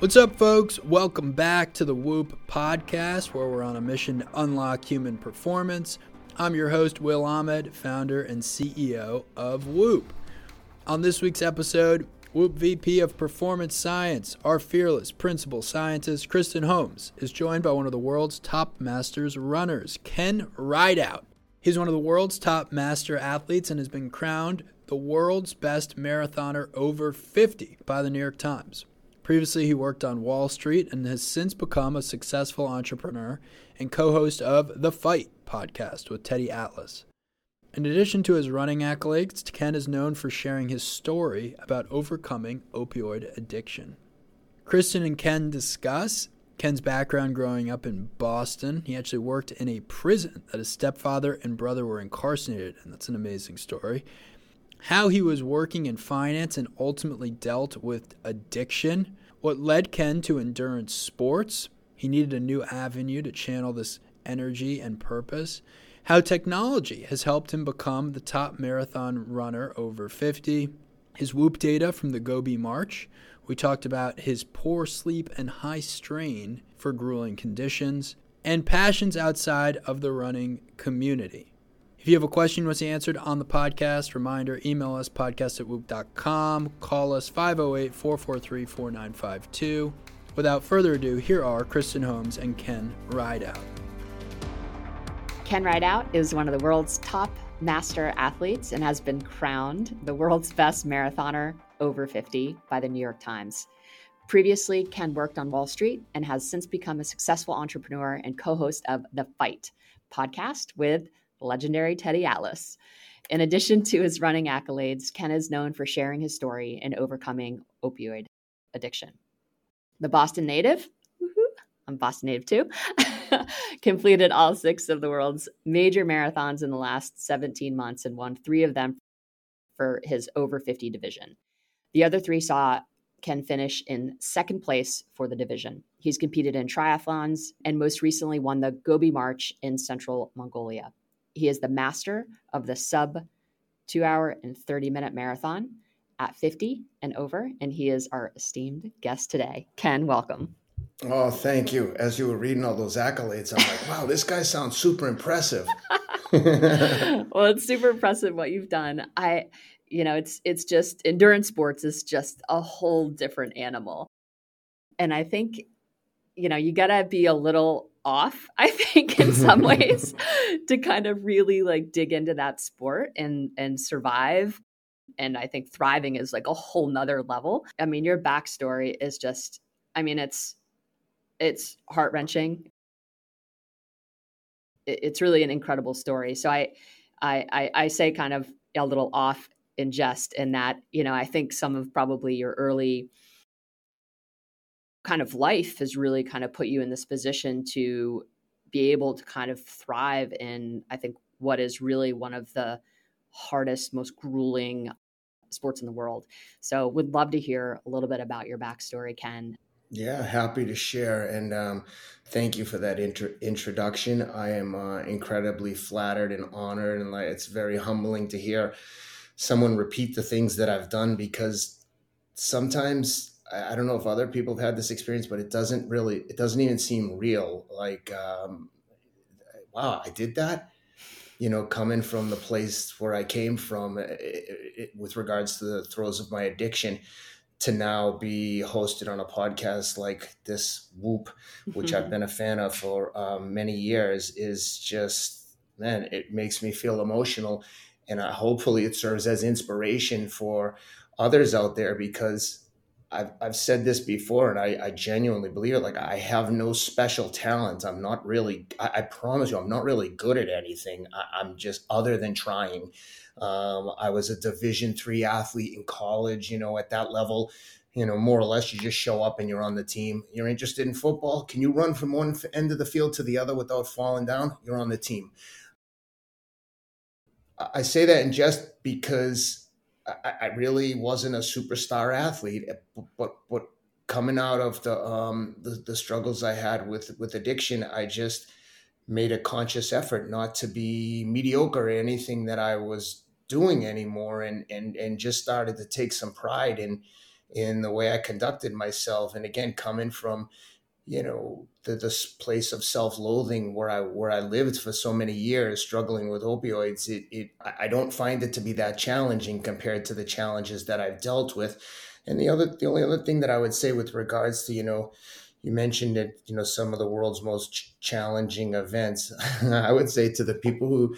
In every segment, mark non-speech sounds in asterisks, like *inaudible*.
What's up, folks? Welcome back to the Whoop podcast, where we're on a mission to unlock human performance. I'm your host, Will Ahmed, founder and CEO of Whoop. On this week's episode, Whoop VP of Performance Science, our fearless principal scientist, Kristen Holmes, is joined by one of the world's top masters runners, Ken Rideout. He's one of the world's top master athletes and has been crowned the world's best marathoner over 50 by the New York Times. Previously, he worked on Wall Street and has since become a successful entrepreneur and co host of The Fight podcast with Teddy Atlas. In addition to his running accolades, Ken is known for sharing his story about overcoming opioid addiction. Kristen and Ken discuss Ken's background growing up in Boston. He actually worked in a prison that his stepfather and brother were incarcerated in. That's an amazing story how he was working in finance and ultimately dealt with addiction, what led Ken to endurance sports. He needed a new avenue to channel this energy and purpose. How technology has helped him become the top marathon runner over 50. His whoop data from the Gobi March. We talked about his poor sleep and high strain for grueling conditions. And passions outside of the running community. If you have a question see answered on the podcast, reminder email us podcast at whoop.com, call us 508 443 4952. Without further ado, here are Kristen Holmes and Ken Rideout. Ken Rideout is one of the world's top master athletes and has been crowned the world's best marathoner over 50 by the New York Times. Previously, Ken worked on Wall Street and has since become a successful entrepreneur and co host of The Fight podcast with legendary Teddy Atlas. In addition to his running accolades, Ken is known for sharing his story in overcoming opioid addiction. The Boston native, I'm Boston native too, *laughs* completed all six of the world's major marathons in the last 17 months and won three of them for his over 50 division. The other three saw Ken finish in second place for the division. He's competed in triathlons and most recently won the Gobi March in central Mongolia. He is the master of the sub two hour and 30 minute marathon at 50 and over. And he is our esteemed guest today. Ken, welcome. Oh, thank you. As you were reading all those accolades, I'm like, wow, this guy sounds super impressive. *laughs* well, it's super impressive what you've done. I, you know, it's it's just endurance sports is just a whole different animal. And I think, you know, you gotta be a little off i think in some ways *laughs* *laughs* to kind of really like dig into that sport and and survive. And i think thriving is like a whole nother level. I mean your backstory is just i mean it's it's heart-wrenching. It's really an incredible story. So i i i say kind of a little off in jest in that you know i think some of probably your early kind of life has really kind of put you in this position to be able to kind of thrive in i think what is really one of the hardest most grueling sports in the world. So would love to hear a little bit about your backstory ken. Yeah happy to share and um, thank you for that intro- introduction. I am uh, incredibly flattered and honored and like it's very humbling to hear someone repeat the things that i've done because sometimes I don't know if other people have had this experience, but it doesn't really, it doesn't even seem real. Like, um, wow, I did that. You know, coming from the place where I came from, it, it, with regards to the throes of my addiction, to now be hosted on a podcast like this Whoop, which I've been a fan of for um, many years, is just man, it makes me feel emotional, and uh, hopefully it serves as inspiration for others out there because I've, I've said this before and I, I genuinely believe it. Like I have no special talent. I'm not really, I, I promise you, I'm not really good at anything. I, am just other than trying. Um, I was a division three athlete in college, you know, at that level, you know, more or less you just show up and you're on the team. You're interested in football. Can you run from one end of the field to the other without falling down? You're on the team. I say that in just because I, I really wasn't a superstar athlete, eh, but but coming out of the um the, the struggles I had with with addiction, I just made a conscious effort not to be mediocre at anything that I was doing anymore and and and just started to take some pride in in the way I conducted myself. And again, coming from, you know, the, this place of self-loathing where I where I lived for so many years, struggling with opioids, it, it I don't find it to be that challenging compared to the challenges that I've dealt with. And the other the only other thing that I would say with regards to, you know, you mentioned that you know some of the world's most ch- challenging events. *laughs* I would say to the people who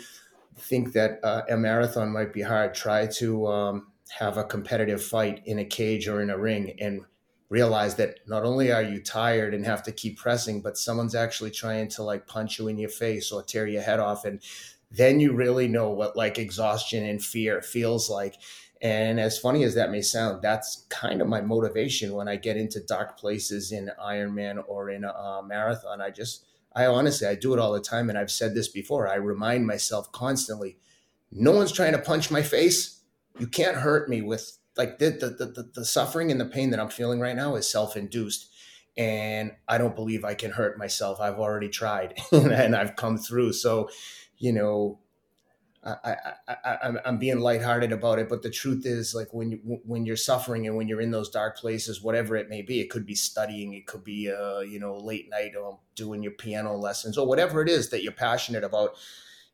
think that uh, a marathon might be hard, try to um, have a competitive fight in a cage or in a ring and realize that not only are you tired and have to keep pressing, but someone's actually trying to like punch you in your face or tear your head off. And then you really know what like exhaustion and fear feels like. And as funny as that may sound, that's kind of my motivation when I get into dark places in Ironman or in a, marathon. I just, I honestly, I do it all the time. And I've said this before. I remind myself constantly no one's trying to punch my face you can't hurt me with like the, the the, the suffering and the pain that I'm feeling right now is self-induced and I don't believe I can hurt myself. I've already tried *laughs* and I've come through. So, you know, I, I, I, I'm being lighthearted about it, but the truth is, like when you when you're suffering and when you're in those dark places, whatever it may be, it could be studying, it could be, uh, you know, late night or doing your piano lessons or whatever it is that you're passionate about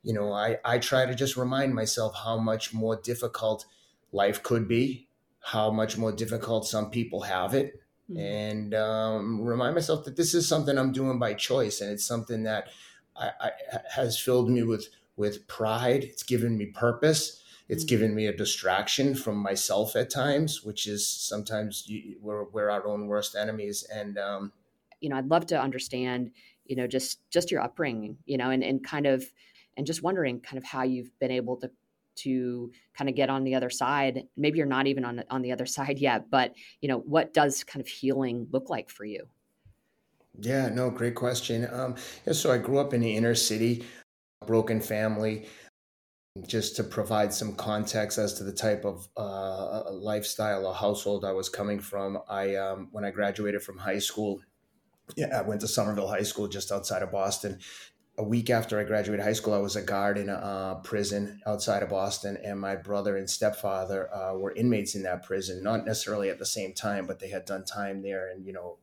you know, I, I try to just remind myself how much more difficult life could be, how much more difficult some people have it, mm-hmm. and um, remind myself that this is something I'm doing by choice, and it's something that I, I, has filled me with with pride. It's given me purpose. It's mm-hmm. given me a distraction from myself at times, which is sometimes you, we're, we're our own worst enemies. And um, you know, I'd love to understand, you know, just just your upbringing, you know, and and kind of and just wondering kind of how you've been able to to kind of get on the other side. Maybe you're not even on on the other *laughs* side yet but you know what does kind of healing look like for you? Yeah no great question. Um yeah, so i grew up in the inner city broken family just to provide some context as to the type of uh, lifestyle or household I was coming from, I um, when I graduated from high school, yeah, I went to Somerville High School just outside of Boston, a week after I graduated high school, I was a guard in a uh, prison outside of Boston, and my brother and stepfather uh, were inmates in that prison. Not necessarily at the same time, but they had done time there. And you know,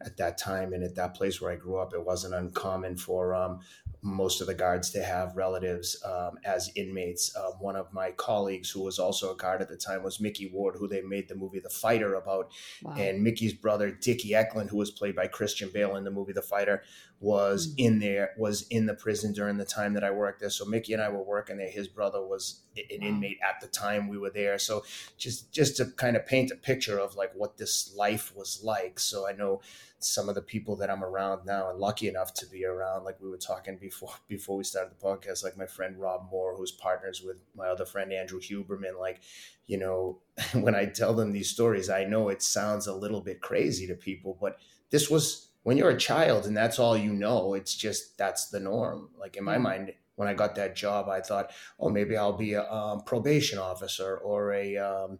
at that time and at that place where I grew up, it wasn't uncommon for um, most of the guards to have relatives um, as inmates. Uh, one of my colleagues, who was also a guard at the time, was Micky Ward, who they made the movie The Fighter about. Wow. And Micky's brother, Dicky Eklund, who was played by Christian Bale in the movie The Fighter, was mm-hmm. in there, was in the prison during the time that I worked there. So Micky and I were working there. His brother was an inmate at the time we were there. So just just to kind of paint a picture of like what this life was like. So I know some of the people that I'm around now and lucky enough to be around, like we were talking before *laughs* before we started the podcast, like my friend Rob Moore, who's partners with my other friend Andrew Huberman, like, you know, *laughs* when I tell them these stories, I know it sounds a little bit crazy to people, but this was when you're a child and that's all you know, it's just that's the norm. Like in my mind, when I got that job, I thought, oh, maybe I'll be a um, probation officer or a, um,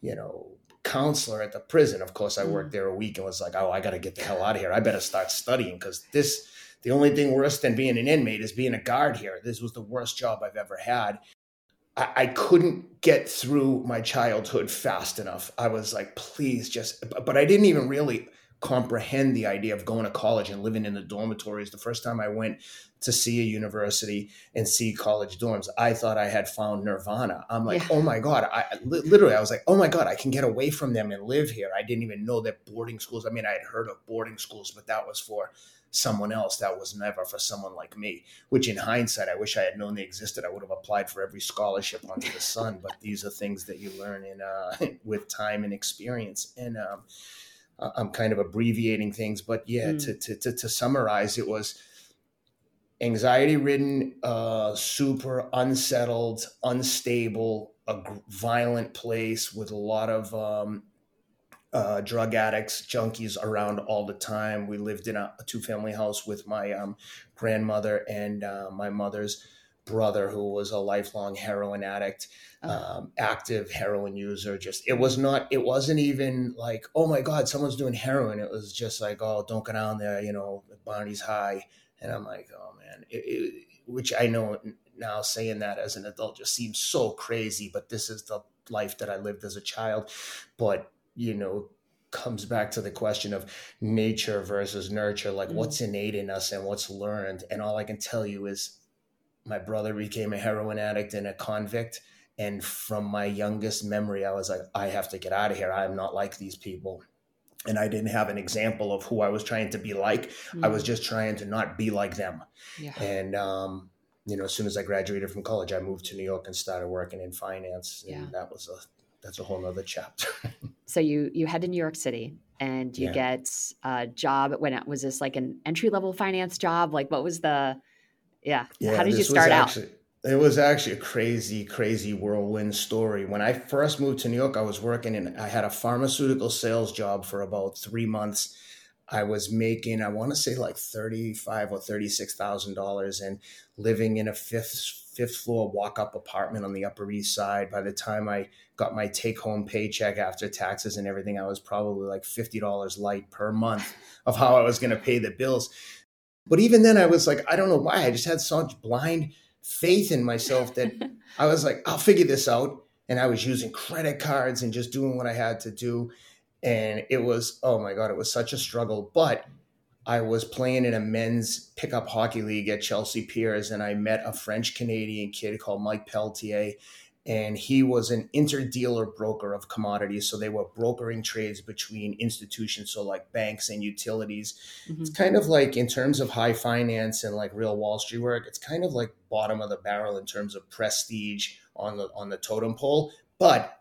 you know, counselor at the prison. Of course, I worked mm. there a week and was like, oh, I got to get the hell out of here. I better start studying because this, the only thing worse than being an inmate is being a guard here. This was the worst job I've ever had. I, I couldn't get through my childhood fast enough. I was like, please just, but I didn't even really comprehend the idea of going to college and living in the dormitories. The first time I went to see a university and see college dorms, I thought I had found nirvana. I'm like, yeah. oh my God. I literally, I was like, oh my God, I can get away from them and live here. I didn't even know that boarding schools, I mean, I had heard of boarding schools, but that was for someone else. That was never for someone like me, which in hindsight, I wish I had known they existed. I would have applied for every scholarship under the sun. But these are things that you learn in uh, *laughs* with time and experience. And, um, I'm kind of abbreviating things, but yeah, mm. to, to, to, to, summarize, it was anxiety ridden, uh, super unsettled, unstable, a violent place with a lot of um, uh, drug addicts, junkies around all the time. We lived in a, a two family house with my um, grandmother and uh, my mother's brother who was a lifelong heroin addict, oh. um, active heroin user. Just it was not. It wasn't even like, oh my god, someone's doing heroin. It was just like, oh, don't go down there. You know, Barney's high, and I'm like, oh man, it, it, which I know now saying that as an adult just seems so crazy. But this is the life that I lived as a child. But you know, comes back to the question of nature versus nurture, like mm-hmm. what's innate in us and what's learned. And all I can tell you is my brother became a heroin addict and a convict. And from my youngest memory, I was like, I have to get out of here. I'm not like these people. And I didn't have an example of who I was trying to be like. Mm-hmm. I was mm. just trying to not be like them. Yeah. And, um, you know, as soon as I graduated from college, I moved to New York and started working in finance. And yeah. that was a that's a whole other chapter. *laughs* so you you head to New York City and you yeah. get a job. When it was this like an entry level finance job? Like what was the yeah? yeah How did you start actually, out? It was actually a crazy, crazy whirlwind story. When I first moved to New York, I was working and I had a pharmaceutical sales job for about three months. I was making, I want to say like thirty-five or thirty-six thousand dollars, and living in a fifth fifth floor walk up apartment on the Upper East Side. By the time I got my take home paycheck after taxes and everything, I was probably like $50 light per month of how I was going to pay the bills. But even then, I was like, I don't know why. I just had such blind faith in myself that *laughs* I was like, I'll figure this out. And I was using credit cards and just doing what I had to do. And it was, oh my God, it was such a struggle. But I was playing in a men's pickup hockey league at Chelsea Piers, and I met a French Canadian kid called Mike Peltier. And he was an interdealer broker of commodities. So they were brokering trades between institutions, so like banks and utilities. Mm-hmm. It's kind of like, in terms of high finance and like real Wall Street work, it's kind of like bottom of the barrel in terms of prestige on the on the totem pole. But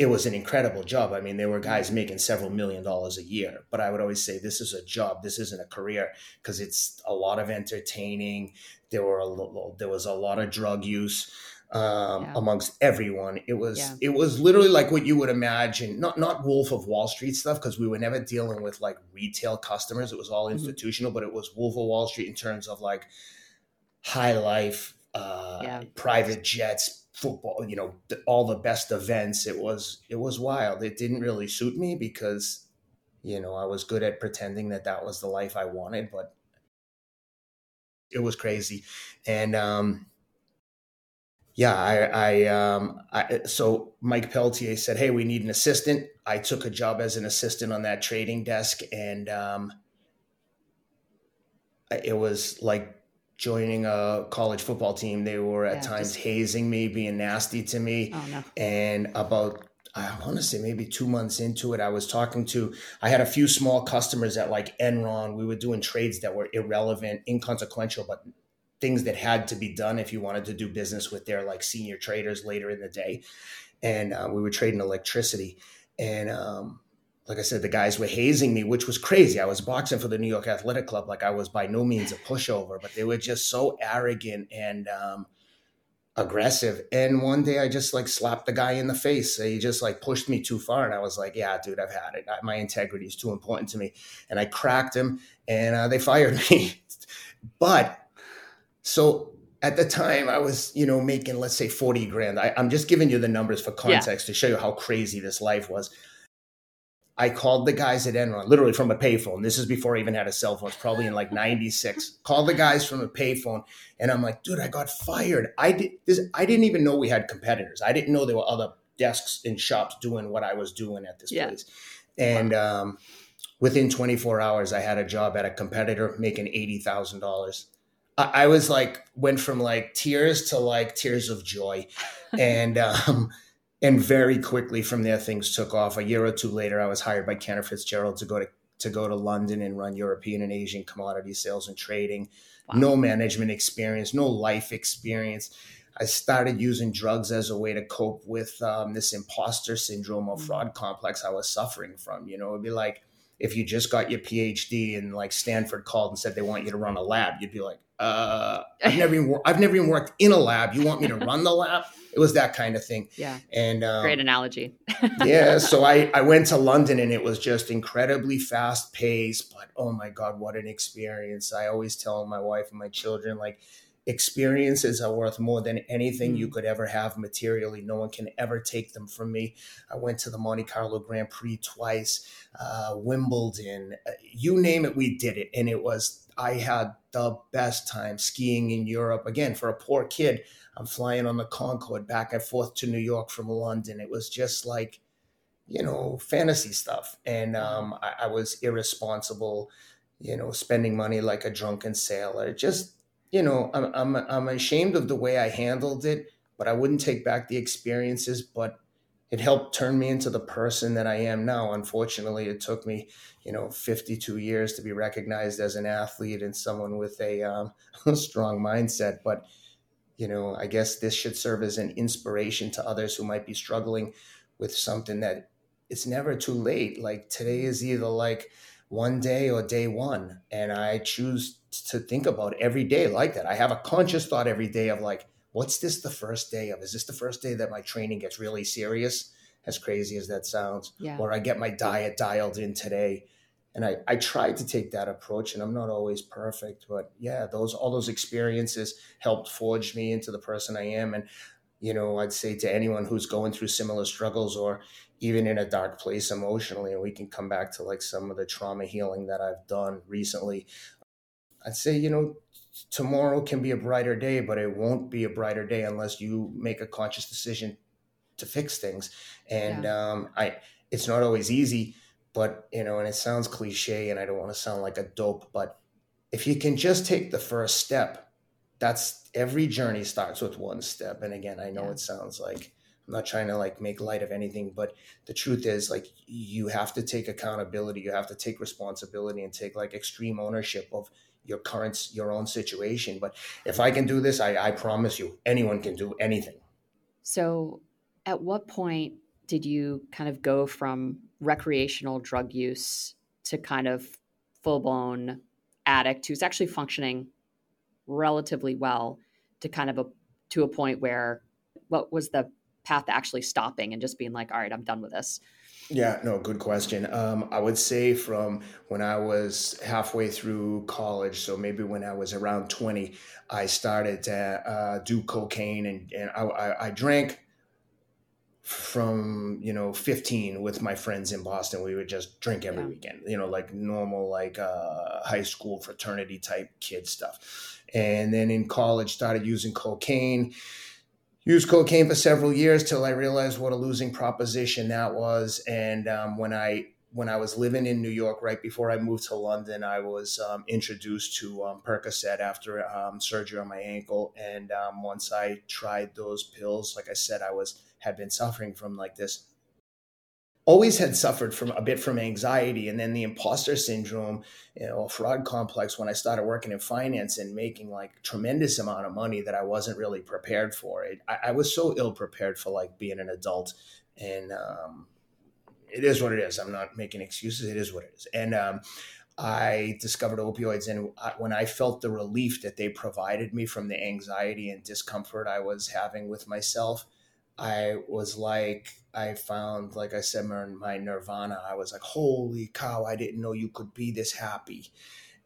it was an incredible job. I mean, there were guys making several million dollars a year, but I would always say this is a job. This isn't a career because it's a lot of entertaining. There were a, there was a lot of drug use um, yeah. amongst everyone. It was yeah. it was literally like what you would imagine. Not not Wolf of Wall Street stuff because we were never dealing with like retail customers. It was all mm-hmm. institutional, but it was Wolf of Wall Street in terms of like high life, uh, yeah. private jets, football, you know, all the best events. It was it was wild. It didn't really suit me because you know, I was good at pretending that that was the life I wanted, but it was crazy. And um yeah, I, I, um, I, so Mike Peltier said, Hey, we need an assistant. I took a job as an assistant on that trading desk and, um, it was like joining a college football team. They were at yeah, times just... hazing me, being nasty to me. Oh, no. And about I want to say maybe two months into it, I was talking to, I had a few small customers at like Enron. We were doing trades that were irrelevant, inconsequential, but things that had to be done if you wanted to do business with their like senior traders later in the day. And uh, we were trading electricity. And um, like I said, the guys were hazing me, which was crazy. I was boxing for the New York Athletic Club. Like I was by no means a pushover, but they were just so arrogant and um, aggressive. And one day I just like slapped the guy in the face. He just like pushed me too far. And I was like, yeah, dude, I've had it. My integrity is too important to me. And I cracked him and uh, they fired *laughs* me. but so at the time I was, you know, making, let's say 40 grand. I, am just giving you the numbers for context yeah. to show you how crazy this life was. I called the guys at Enron, literally from a payphone. This is before I even had a cell phone. It's probably in like '96. Called the guys from a payphone, and I'm like, dude, I got fired. I did this. I didn't even know we had competitors. I didn't know there were other desks in shops doing what I was doing at this yeah. place. And um, within 24 hours, I had a job at a competitor making eighty thousand dollars. I, I was like, went from like tears to like tears of joy, *laughs* and. Um, and very quickly from there things took off a year or two later i was hired by cantor fitzgerald to go to to go to london and run european and asian commodity sales and trading wow. no management experience no life experience i started using drugs as a way to cope with um, this imposter syndrome or mm. fraud complex i was suffering from you know it'd be like if you just got your phd and like stanford called and said they want you to run a lab you'd be like uh, I've never even I've never even worked in a lab. You want me to *laughs* run the lab? It was that kind of thing. Yeah. And um, great analogy. *laughs* yeah. So I I went to London and it was just incredibly fast paced, but oh my god, what an experience! I always tell my wife and my children like experiences are worth more than anything mm. you could ever have materially. No one can ever take them from me. I went to the Monte Carlo Grand Prix twice, uh, Wimbledon, uh, you name it, we did it. And it was I had the best time skiing in Europe. Again, for a poor kid, I'm flying on the Concorde back and forth to New York from London. It was just like you know, fantasy stuff. And um, I, I was irresponsible, you know, spending money like a drunken sailor. Just, you know, I'm, I'm, I'm ashamed of the way I handled it, but I wouldn't take back the experiences. But it helped turn me into the person that I am now. Unfortunately, it took me, you know, 52 years to be recognized as an athlete and someone with a, um, a *laughs* strong mindset. But, you know, I guess this should serve as an inspiration to others who might be struggling with something that it's never too late. Like today is either like one day or day one. And I choose to think about every day like that. I have a conscious thought every day of like, what's this the first day of? Is this the first day that my training gets really serious? As crazy as that sounds. Yeah. Or I get my diet dialed in today. And I, I try to take that approach and I'm not always perfect, but yeah, those all those experiences helped forge me into the person I am. And you know, I'd say to anyone who's going through similar struggles or even in a dark place emotionally, and we can come back to like some of the trauma healing that I've done recently. I'd say, you know, tomorrow can be a brighter day, but it won't be a brighter day unless you make a conscious decision to fix things. And yeah. um, I, it's not always easy, but you know, and it sounds cliche, and I don't want to sound like a dope, but if you can just take the first step, that's every journey starts with one step. And again, I know yeah. it sounds like I'm not trying to like make light of anything, but the truth is like you have to take accountability, you have to take responsibility and take like extreme ownership of your current your own situation. But if I can do this, I, I promise you anyone can do anything. So at what point did you kind of go from recreational drug use to kind of full blown addict who's actually functioning relatively well to kind of a to a point where what was the path to actually stopping and just being like, all right, I'm done with this? Yeah, no, good question. Um, I would say from when I was halfway through college, so maybe when I was around 20, I started to uh, do cocaine and, and I, I, I, drank from, you know, 15 with my friends in Boston. We would just drink every yeah. weekend, you know, like normal, like uh, high school fraternity type kid stuff. And then in college, started using cocaine used cocaine for several years till I realized what a losing proposition that was. And um, when I when I was living in New York, right before I moved to London, I was um, introduced to um, Percocet after um, surgery on my ankle. And um, once I tried those pills, like I said, I was had been suffering from like this always had suffered from a bit from anxiety and then the imposter syndrome you know fraud complex when i started working in finance and making like tremendous amount of money that i wasn't really prepared for. It i, I was so ill prepared for like being an adult and um, it is what it is. I'm not making excuses. It is what it is. And um, I discovered opioids, and when I felt the relief that they provided me from the anxiety and discomfort I was having with myself, I was like, I found, like I said, my, my nirvana. I was like, holy cow, I didn't know you could be this happy.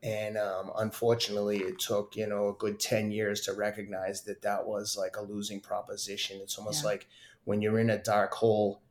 And um, unfortunately, it took, you know, a good 10 years to recognize that that was like a losing proposition. It's almost yeah. like when you're in a dark hole,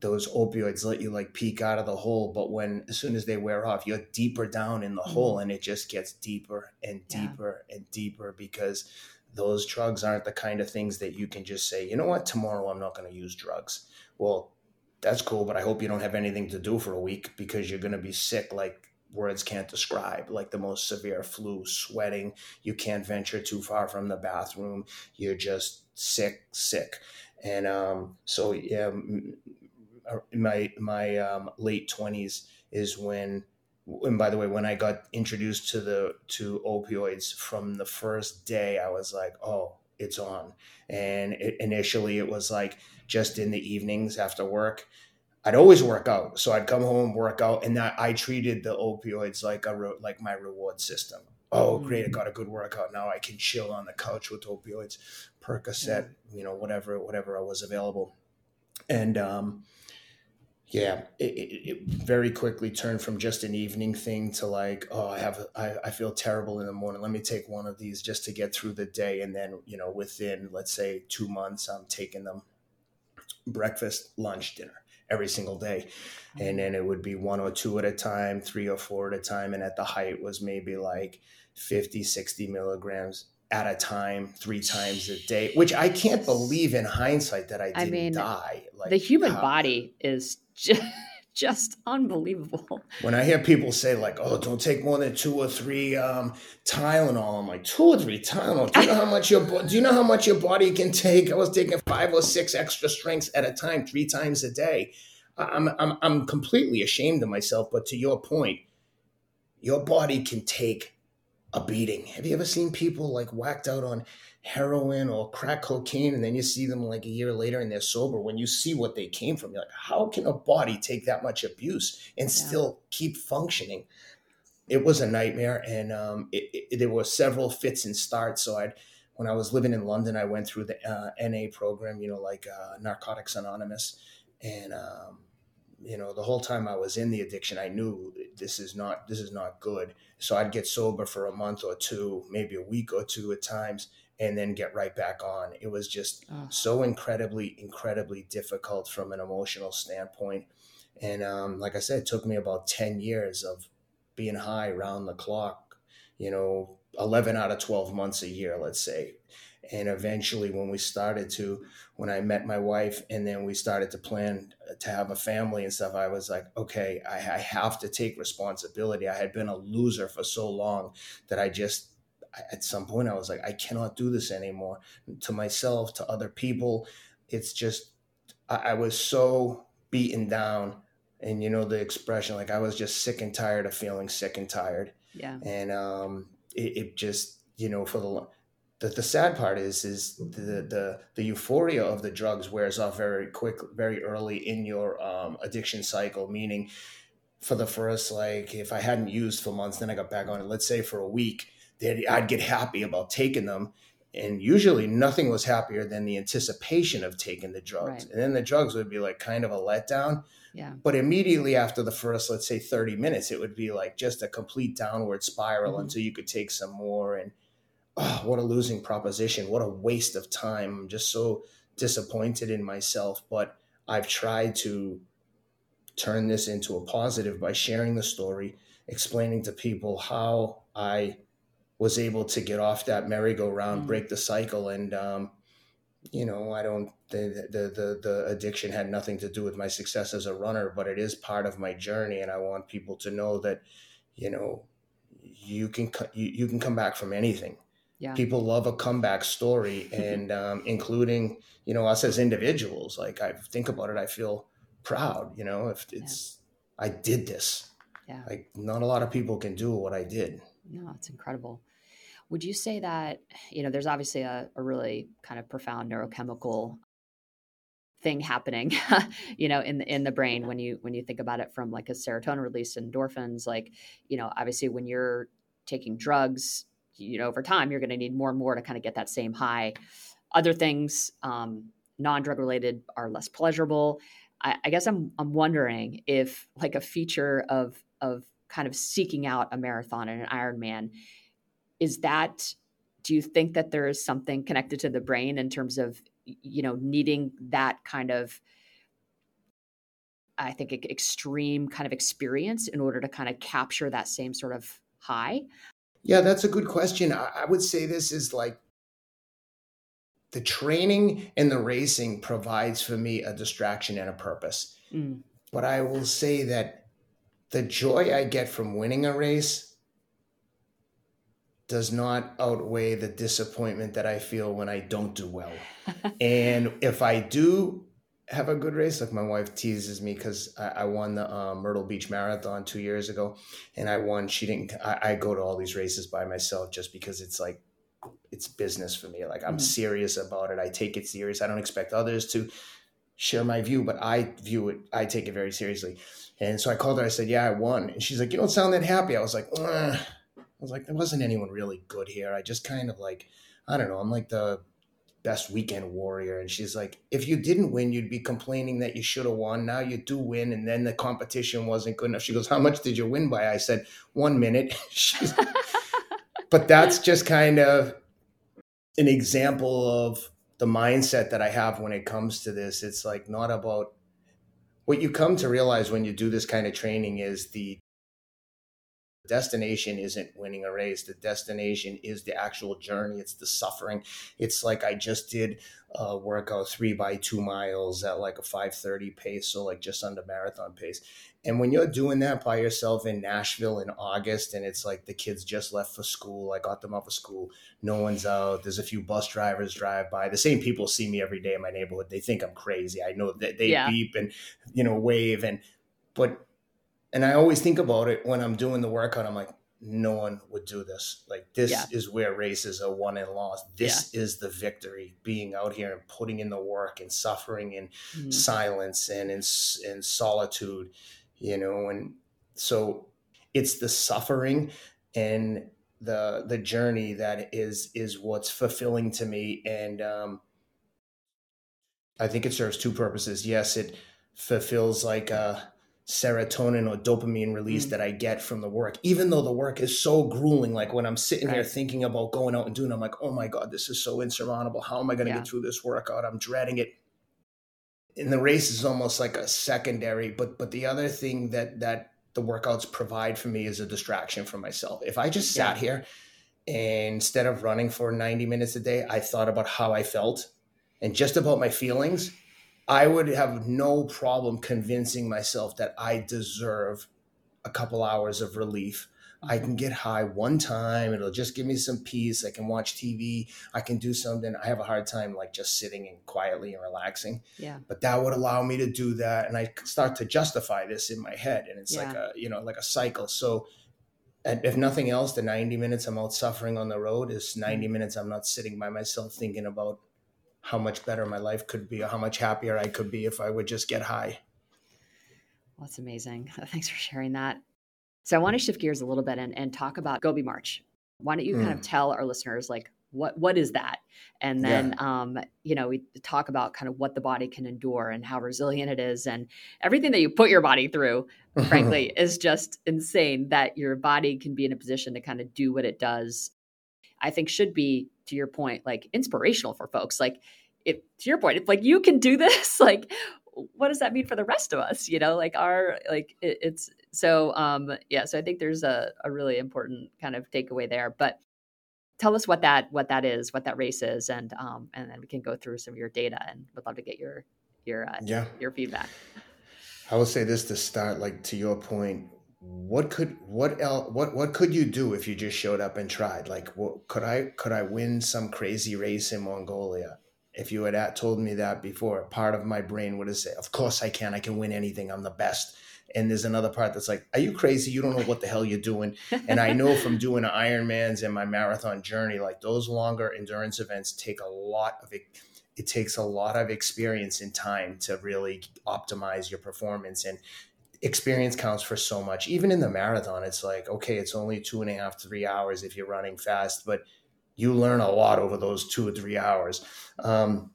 those opioids let you like peek out of the hole. But when, as soon as they wear off, you're deeper down in the mm-hmm. hole and it just gets deeper and deeper yeah. and deeper because those drugs aren't the kind of things that you can just say, you know what, tomorrow I'm not going to use drugs. Well, that's cool, but I hope you don't have anything to do for a week because you're going to be sick like words can't describe, like the most severe flu, sweating. You can't venture too far from the bathroom. You're just sick, sick. And um, so, yeah, uh, my, my um, late 20s is when and by the way, when I got introduced to the to opioids from the first day, I was like, "Oh, it's on." And it, initially, it was like just in the evenings after work. I'd always work out, so I'd come home, work out, and that I treated the opioids like a like my reward system. Oh, great! I got a good workout. Now I can chill on the couch with opioids, Percocet, you know, whatever whatever I was available, and um, yeah, it, it, it, very quickly turned from just an evening thing to like, oh, I have, I, I feel terrible in the morning. Let me take one of these just to get through the day. And then, you know, within, let's say, two months, I'm taking them breakfast, lunch, dinner every single day. And then it would be one or two at a time, three or four at a time. And at the height was maybe like 50, 60 milligrams at a time, three times a day, which I can't believe in hindsight that I didn't I mean, die. Like the human body is just, *laughs* just unbelievable. When I hear people say like, "Oh, don't take more than two or three um, Tylenol," I'm like, two or three Tylenol. Do you know how *laughs* much your do you know how much your body can take? I was taking five or six extra strengths at a time, three times a day. I'm I'm I'm completely ashamed of myself. But to your point, your body can take a beating. Have you ever seen people like whacked out on heroin or crack cocaine and then you see them like a year later and they're sober? When you see what they came from, you're like, how can a body take that much abuse and yeah. still keep functioning? It was a nightmare, and um, it, it, there were several fits and starts. So I'd when I was living in London, I went through the uh, NA program, you know, like uh, Narcotics Anonymous, and um, you know the whole time i was in the addiction i knew this is not this is not good. So i'd get sober for a month or two maybe a week or two at times and then get right back on. It was just oh. so incredibly incredibly difficult from an emotional standpoint. And um, like i said it took me about 10 years of being high round the clock you know 11 out of 12 months a year let's say and eventually when we started to when i met my wife and then we started to plan to have a family and stuff i was like okay I, I, have to take responsibility. I had been a loser for so long that i just at some point i was like i cannot do this anymore. To myself to other people it's just i, I was so beaten down. And you know the expression like i was just sick and tired of feeling sick and tired. Yeah. And um it, it just you know for the the, the sad part is is the, the the euphoria of the drugs wears off very quick very early in your um, addiction cycle meaning for the first like if i hadn't used for months then i got back on it let's say for a week then i'd get happy about taking them and usually nothing was happier than the anticipation of taking the drugs right. and then the drugs would be like kind of a letdown yeah. But immediately after the first, let's say 30 minutes, it would be like just a complete downward spiral mm-hmm. until you could take some more. And oh, what a losing proposition. What a waste of time. I'm just so disappointed in myself. But I've tried to turn this into a positive by sharing the story, explaining to people how I was able to get off that merry-go-round, mm-hmm. break the cycle. And, um, you know, I don't, the, the, the, the addiction had nothing to do with my success as a runner, but it is part of my journey. And I want people to know that, you know, you can, you, you can come back from anything yeah. people love a comeback story *laughs* and um, including you know us as individuals. Like i think about it i feel proud you know if it's yeah. i did this. Yeah. Like not a lot of people can do what i did. No it's incredible. Would you say that you know there's obviously a, a really kind of profound neurochemical thing happening *laughs* you know in the in the brain when you when you think about it from like a serotonin release endorphins. Like you know obviously when you're taking drugs you know over time you're going to need more and more to kind of get that same high. Other things um, non-drug related are less pleasurable. I, I, guess i'm i'm wondering if like a feature of of kind of seeking out a marathon and an ironman is that do you think that there is something connected to the brain in terms of you know needing that kind of i think extreme kind of experience in order to kind of capture that same sort of high yeah, that's a good question. I, would say this is like the training and the racing provides for me a distraction and a purpose. Mm. But I will say that the joy I get from winning a race does not outweigh the disappointment that I feel when I don't do well. *laughs* and if I do have a good race. Like my wife teases me because I, I, won the um, Myrtle Beach Marathon two years ago, and I won. She didn't. I, I, go to all these races by myself just because it's like it's business for me. Like I'm mm-hmm. serious about it. I take it serious. I don't expect others to share my view, but I view it. I take it very seriously. And so I called her. I said, "Yeah, I won." And she's like, "You don't sound that happy." I was like, Ugh. "I was like, there wasn't anyone really good here. I just kind of like." I don't know. I'm like the best weekend warrior. And she's like, if you didn't win, you'd be complaining that you should have won. Now you do win. And then the competition wasn't good enough. She goes, How much did you win by? I said, One minute. *laughs* *laughs* but that's just kind of an example of the mindset that I have when it comes to this. It's like not about what you come to realize when you do this kind of training is the destination isn't winning a race. The destination is the actual journey. It's the suffering. It's like i just did a workout three by two miles at like a 530 pace so like just under marathon pace. And when you're doing that by yourself in nashville in august and it's like the kids just left for school i got them off of school no one's out there's a few bus drivers drive by the same people see me every day in my neighborhood. They think i'm crazy. I know that they yeah. beep and you know wave and but and I always think about it when I'm doing the workout. I'm like, no one would do this. Like this yeah. is where races are won and lost. This yeah. is the victory. Being out here and putting in the work and suffering in mm-hmm. silence and in in solitude, you know. And so it's the suffering and the the journey that is is what's fulfilling to me. And um, I think it serves two purposes. Yes, it fulfills like a serotonin or dopamine release mm. that I get from the work, even though the work is so grueling. Like when I'm sitting right. here thinking about going out and doing, I'm like, oh my God, this is so insurmountable. How am I going to yeah. get through this workout? I'm dreading it. And the race is almost like a secondary, but but the other thing that that the workouts provide for me is a distraction for myself. If I just sat yeah. here and instead of running for 90 minutes a day, I thought about how I felt and just about my feelings I would have no problem convincing myself that I deserve a couple hours of relief. I mm-hmm. can get high one time. It'll just give me some peace. I can watch TV. I can do something. I have a hard time like just sitting and quietly and relaxing. Yeah. But that would allow me to do that. And I start to justify this in my head. And it's yeah. like a, you know, like a cycle. So if nothing else, the 90 minutes I'm out suffering on the road is 90 mm-hmm. minutes I'm not sitting by myself thinking about how much better my life could be or how much happier I could be if I would just get high. Well, that's amazing. *laughs* Thanks for sharing that. So I want to shift gears a little bit and, and talk about Gobi March. Why don't you mm. kind of mm. tell our listeners like what what is that? And then yeah. um, you know, we talk about kind of what the body can endure and how resilient it is and everything that you put your body through, frankly, *laughs* is just insane that your body can be in a position to kind of do what it does. I think should be to your point, like inspirational for folks. Like, if to your point, if like you can do *laughs* this, like, what does that mean for the rest of us? You know, like our like it, it's so um yeah. So I think there's a a really important kind of takeaway there, but tell us what that what that is what that race is and um and then we can go through some of your data and would love to get your your uh, yeah your feedback i will say this to start like to your point what could what else what what could you do if you just showed up and tried? Like what could i could i win some crazy race in mongolia? If you had told me that before part of my brain would have said of course i can i can win anything i'm the best. And there's another part that's like are you crazy? You don't know what the hell you're doing. *laughs* And i know from doing ironmans and my marathon journey like those longer endurance events take a lot of it it takes a lot of experience and time to really optimize your performance. And experience counts for so much. Even in the marathon, it's like, okay, it's only two and a half, three hours if you're running fast, but you learn a lot over those two or three hours. Um,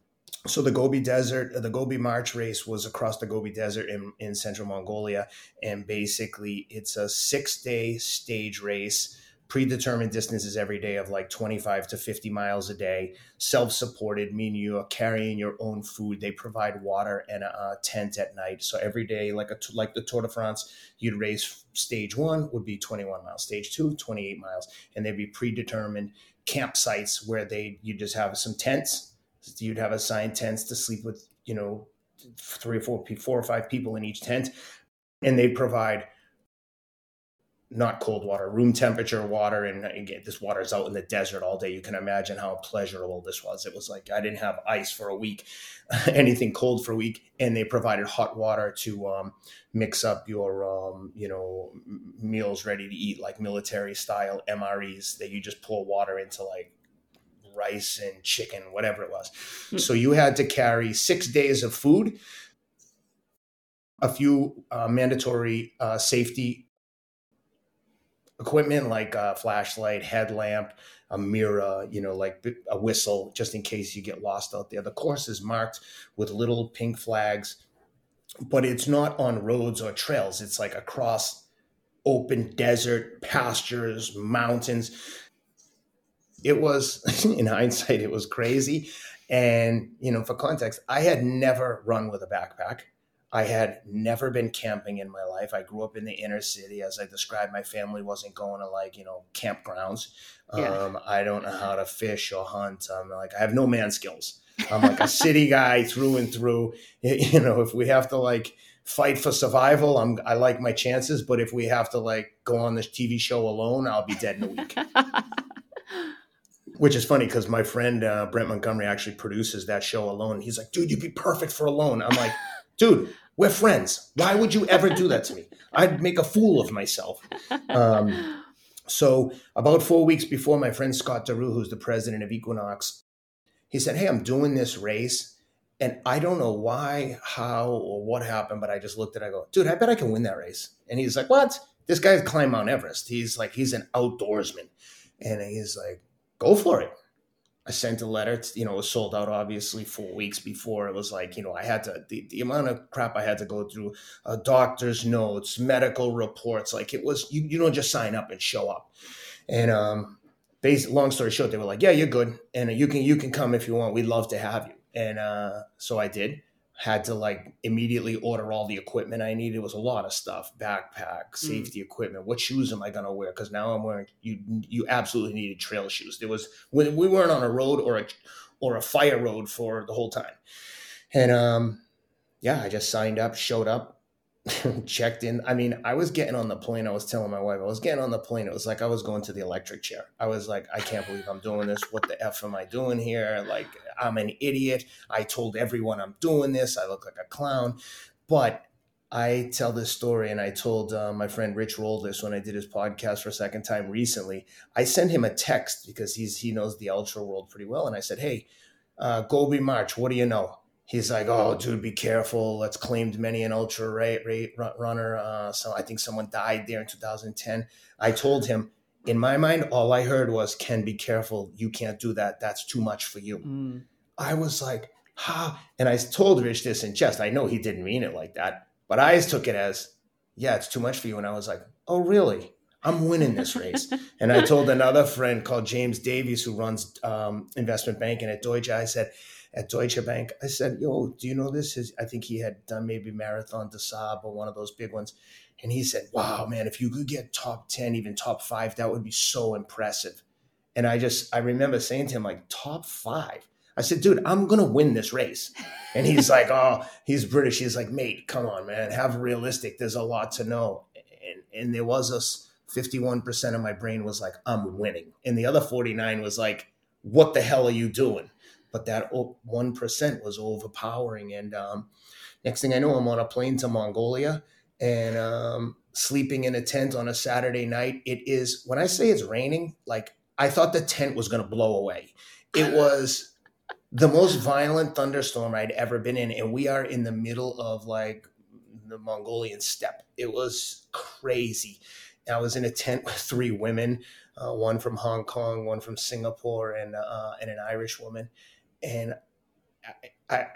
so the Gobi Desert, the Gobi March race was across the Gobi Desert in, in central Mongolia. And basically, it's a six day stage race predetermined distances every day of like 25 to 50 miles a day, self supported, meaning you are carrying your own food. They provide water and a, tent at night. So every day, like a, like the Tour de France, you'd race stage one would be 21 miles, stage two, 28 miles. And they'd be predetermined campsites where they, you just have some tents. You'd have assigned tents to sleep with, you know, three or four, four or five people in each tent. And they provide not cold water, room temperature water. And again, this water is out in the desert all day. You can imagine how pleasurable this was. It was like I didn't have ice for a week, *laughs* anything cold for a week, and they provided hot water to um, mix up your, um, you know, meals ready to eat, like military style MREs that you just pour water into, like rice and chicken, whatever it was. Mm-hmm. So you had to carry six days of food, a few uh, mandatory uh, safety equipment like a flashlight, headlamp, a mirror, you know, like a whistle, just in case you get lost out there. The course is marked with little pink flags, but it's not on roads or trails. It's like across open desert, pastures, mountains. It was, *laughs* in hindsight, it was crazy. And, you know, for context, I had never run with a backpack. I had never been camping in my life. I grew up in the inner city. As I described, my family wasn't going to like, you know, campgrounds. Yeah. Um, I don't know how to fish or hunt. I'm like, I have no man skills. I'm like a city *laughs* guy through and through. *laughs* You know, if we have to like fight for survival, I'm I like my chances. But if we have to like go on this TV show alone, I'll be dead in a week. *laughs* Which is funny because my friend uh, Brent Montgomery actually produces that show alone. He's like, dude, you'd be perfect for alone. I'm like, dude, we're friends. Why would you ever do that to me? I'd make a fool of myself. *laughs* Um, so, about four weeks before, my friend Scott Daru, who's the president of Equinox, he said, Hey, I'm doing this race. And I don't know why, how, or what happened, but I just looked at it. And I go, dude, I bet I can win that race. And he's like, What? This guy's climbed Mount Everest. He's like, he's an outdoorsman. And he's like, Go for it. I sent a letter. To, you know, it was sold out obviously four weeks before. It was like, you know, I had to the, the amount of crap I had to go through, uh, doctor's notes, medical reports. Like it was, you you don't just sign up and show up. And um, basically, long story short, they were like, yeah, you're good, and you can you can come if you want. We'd love to have you. And uh, so I did had to like immediately order all the equipment I needed. It was a lot of stuff: backpack, mm. safety mm. equipment. What shoes am I gonna wear? Because now I'm wearing you. You absolutely needed trail shoes. There was when we weren't on a road or a or a fire road for the whole time, and um, yeah, I just signed up, showed up, *laughs* checked in. I mean, I was getting on the plane. I was telling my wife, I was getting on the plane. It was like I was going to the electric chair. I was like, I can't believe I'm doing this. What the F am I doing here? Like, I'm an idiot. I told everyone I'm doing this. I look like a clown. But I tell this story, and I told uh, my friend Rich Roll this when I did his podcast for a second time recently. I sent him a text because he's he knows the ultra world pretty well, and I said, "Hey, uh, Gobi March, what do you know?" He's like, "Oh, dude, be careful. That's claimed many an ultra rate rate runner. Uh, so I think someone died there in 2010." I told him, in my mind, all I heard was, "Ken, be careful. You can't do that. That's too much for you." Mm. I was like, "Ha!" And I told Rich this in jest. I know he didn't mean it like that, but I took it as, "Yeah, it's too much for you." And I was like, "Oh, really?" I'm winning this race. *laughs* and I told another friend called James Davies, who runs um, investment banking at Deutsche, I said, at Deutsche Bank. I said, "Yo, do you know this?" Is I think he had done maybe Marathon des Sables or one of those big ones, and he said, "Wow, man, if you could get top ten, even top five, that would be so impressive." And I just I remember saying to him like, "Top five? I said, "Dude, I'm gonna win this race." And he's like, *laughs* "Oh, he's British." He's like, "Mate, come on, man, have realistic. There's a lot to know." And and there was a 51% of my brain was like, "I'm winning," and the other 49 was like, "What the hell are you doing?" But that one percent was overpowering. And um, next thing I know, I'm on a plane to Mongolia and um, sleeping in a tent on a Saturday night. It is when I say it's raining, like I thought the tent was going to blow away. It *laughs* was the most violent thunderstorm I'd ever been in, and we are in the middle of like the Mongolian steppe. It was crazy. I was in a tent with three women, uh, one from Hong Kong, one from Singapore, and uh, and an Irish woman and I, I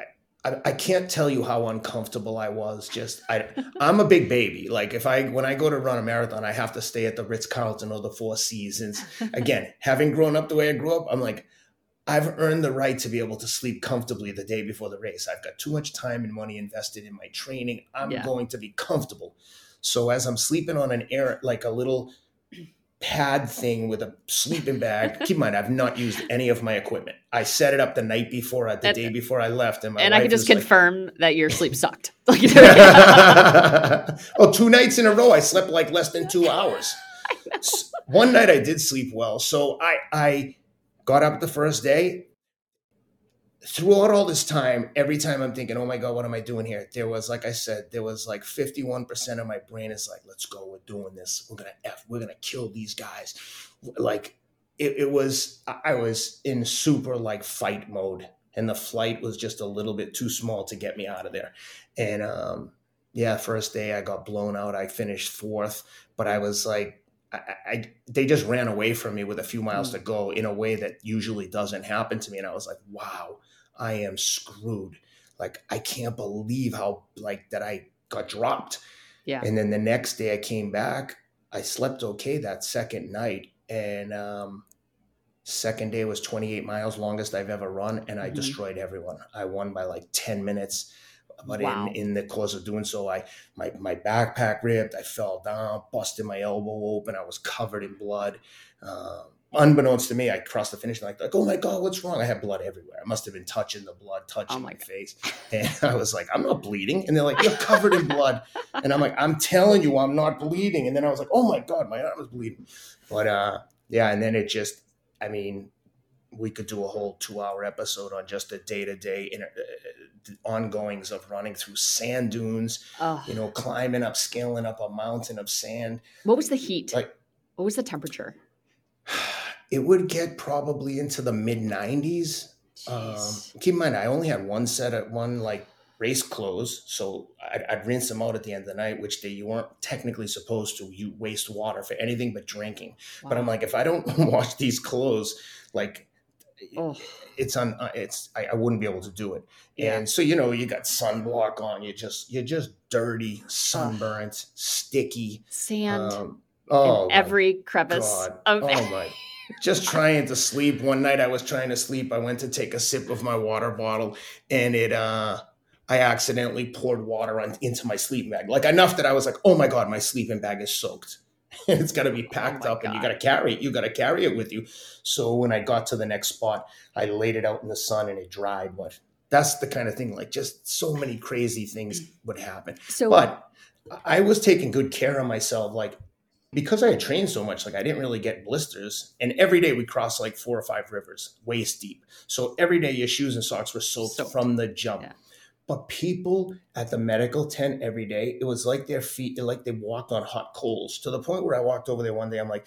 I, can't tell you how uncomfortable I was. Just I, *laughs* I'm a big baby. Like if I when I go to run a marathon, I have to stay at the Ritz Carlton or the Four Seasons. *laughs* Again, having grown up the way I grew up, I'm like, I've earned the right to be able to sleep comfortably the day before the race. I've got too much time and money invested in my training. I'm yeah. going to be comfortable. So as I'm sleeping on an air like a little pad thing with a sleeping bag. *laughs* Keep in mind, I've not used any of my equipment. I set it up the night before, at the and, day before I left, and, and I can just confirm like, that your sleep *laughs* sucked. *laughs* well, two nights in a row, I slept like less than two hours. One night I did sleep well, so I I got up the first day throughout all this time, every time I'm thinking, oh my God, what am I doing here? There was, like I said, there was like 51% of my brain is like, let's go, we're doing this. We're going to F, we're going to kill these guys. Like it, it, was, I was in super like fight mode and the flight was just a little bit too small to get me out of there. And, um, yeah, first day I got blown out. I finished fourth, but I was like, I, I, they just ran away from me with a few miles mm. to go in a way that usually doesn't happen to me. And I was like, wow, I am screwed. Like I can't believe how like that I got dropped. Yeah. And then the next day I came back. I slept okay that second night, and um, second day was 28 miles, longest I've ever run, and I mm-hmm. destroyed everyone. I won by like 10 minutes. But Wow. in, in the course of doing so, I my my backpack ripped. I fell down, busted my elbow open. I was covered in blood. Um, unbeknownst to me, I crossed the finish line like, like, oh my god, what's wrong? I had blood everywhere. I must have been touching the blood, touching Oh my my face, and *laughs* I was like, I'm not bleeding. And they're like, you're covered in blood, and I'm like, I'm telling you, I'm not bleeding. And then I was like, oh my god, my arm is bleeding. But uh, yeah, and then it just, I mean, we could do a whole two-hour episode on just the day-to-day inter- uh, ongoings of running through sand dunes, Oh, you know, climbing up, scaling up a mountain of sand. what was the heat? Like what was the temperature? *sighs* it would get probably into the mid 90s. Um, keep in mind, I only had one set of one like race clothes, so I'd, I'd rinse them out at the end of the night, which they you weren't technically supposed to. You waste water for anything but drinking. But I'm like, if I don't *laughs* wash these clothes, like oh, it's on, uh, it's I, I wouldn't be able to do it. Yeah. And so you know, you got sunblock on, you just you're just dirty, sunburnt, sticky. sand Um, oh, in every crevice God. of oh my. *laughs* Just trying to sleep. One night I was trying to sleep. I went to take a sip of my water bottle and it uh I accidentally poured water on, into my sleeping bag. Like enough that I was like, "Oh my god, my sleeping bag is soaked." *laughs* It's got to be oh packed my up and you got to carry it. You got to carry it with you. So when I got to the next spot, I laid it out in the sun and it dried, but that's the kind of thing like just so many crazy things would happen so but I was taking good care of myself. Like because I had trained so much, like I didn't really get blisters. And every day we crossed like four or five rivers, waist deep. So every day your shoes and socks were soaked, Soaked. from the jump. Yeah. But people at the medical tent every day, it was like their feet, like they walked on hot coals to the point where I walked over there one day. I'm like,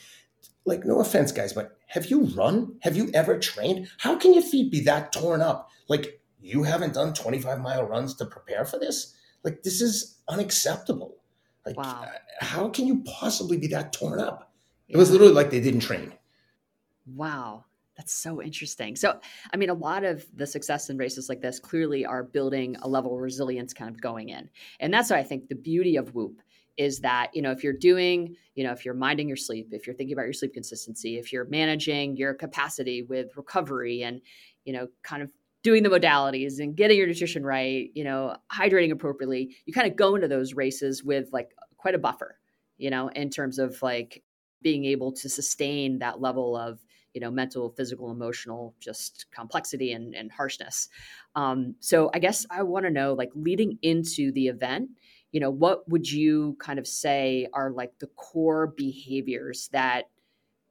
like no offense, guys, but have you run? Have you ever trained? How can your feet be that torn up? Like you haven't done 25 mile runs to prepare for this? Like this is unacceptable. Like Wow. uh, how can you possibly be that torn up? It was literally like they didn't train. Wow. That's so interesting. So, I mean, a lot of the success in races like this clearly are building a level of resilience kind of going in. And that's why I think the beauty of Whoop is that, you know, if you're doing, you know, if you're minding your sleep, if you're thinking about your sleep consistency, if you're managing your capacity with recovery and, you know, kind of doing the modalities and getting your nutrition right, you know, hydrating appropriately, you kind of go into those races with like quite a buffer, you know, in terms of like being able to sustain that level of you know mental physical emotional just complexity and, and harshness um, so i guess i want to know like leading into the event you know what would you kind of say are like the core behaviors that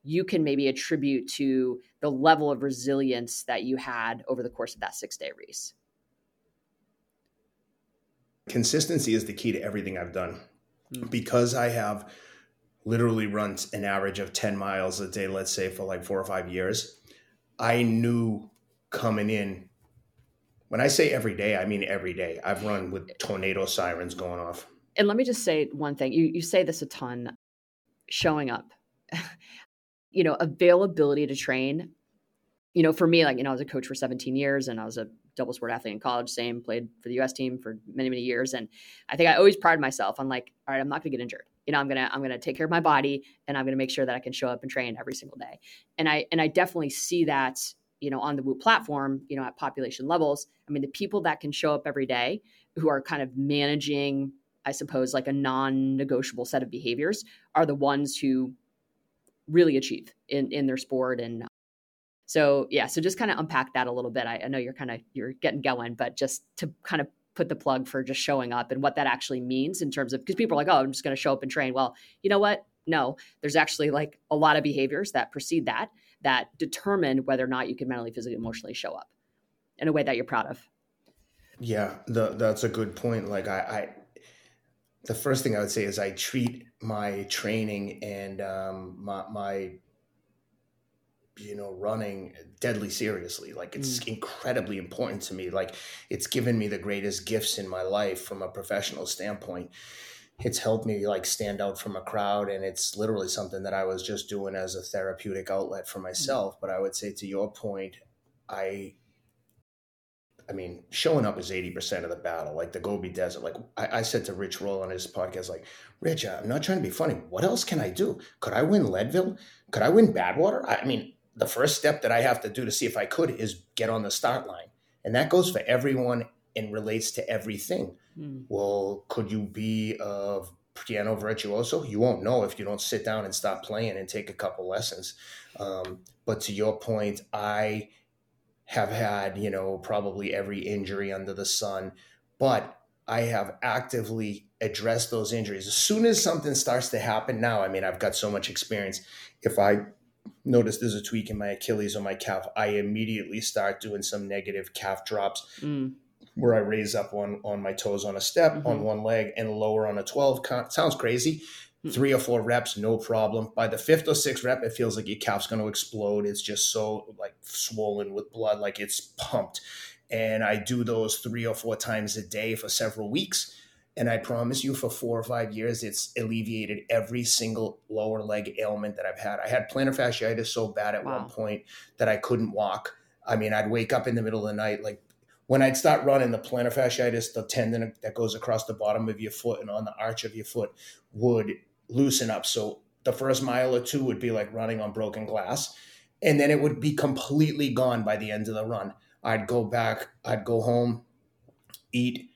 you can maybe attribute to the level of resilience that you had over the course of that six day race Consistency is the key to everything I've done. Mm. Because I have literally run an average of 10 miles a day, let's say for like four or five years, I knew coming in. When I say every day, I mean every day. I've run with tornado sirens going off. and let me just say one thing you, you say this a ton showing up *laughs* you know availability to train you know for me like you know i was a coach for 17 years and i was a double sport athlete in college same played for the us team for many many years and i think i always pride myself on like all right i'm not gonna get injured you know i'm gonna i'm gonna take care of my body and i'm gonna make sure that i can show up and train every single day and i and i definitely see that you know on the Whoop platform you know at population levels i mean the people that can show up every day who are kind of managing I suppose, like a non negotiable set of behaviors are the ones who really achieve in, in their sport. And uh, so, yeah, so just kind of unpack that a little bit. I, I know you're kind of, you're getting going, but just to kind of put the plug for just showing up and what that actually means in terms of, because people are like, oh, I'm just going to show up and train. Well, you know what? No, there's actually like a lot of behaviors that precede that, that determine whether or not you can mentally, physically, emotionally show up in a way that you're proud of. Yeah, the, that's a good point. Like I, I, the first thing I would say is I treat my training and um, my, my, you know, running deadly seriously. Like it's mm. incredibly important to me. Like it's given me the greatest gifts in my life from a professional standpoint. It's helped me like stand out from a crowd, and it's literally something that I was just doing as a therapeutic outlet for myself. Mm. But I would say, to your point, I I mean, showing up is 80% of the battle. Like the Gobi Desert. Like I, I said to Rich Roll on his podcast, like, Rich, I'm not trying to be funny. What else can I do? Could I win Leadville? Could I win Badwater? I mean, the first step that I have to do to see if I could is get on the start line. And that goes for everyone and relates to everything. Mm. Well, could you be a piano virtuoso? You won't know if you don't sit down and stop playing and take a couple lessons. Um, but to your point, I have had, you know, probably every injury under the sun, but I have actively addressed those injuries. As soon as something starts to happen now, I mean, I've got so much experience. If I notice there's a tweak in my Achilles or my calf, I immediately start doing some negative calf drops Mm. where I raise up on on my toes on a step Mhm. on one leg and lower on a 12 count. Sounds crazy. Mm. Three or four reps, no problem. By the fifth or sixth rep, it feels like your calf's going to explode. It's just so like swollen with blood, like it's pumped. And I do those three or four times a day for several weeks. And I promise you, for four or five years, it's alleviated every single lower leg ailment that I've had. I had plantar fasciitis so bad at Wow. one point that I couldn't walk. I mean, I'd wake up in the middle of the night, like when I'd start running, the plantar fasciitis, the tendon that goes across the bottom of your foot and on the arch of your foot, would loosen up. So the first mile or two would be like running on broken glass. And then it would be completely gone by the end of the run. I'd go back, I'd go home, eat,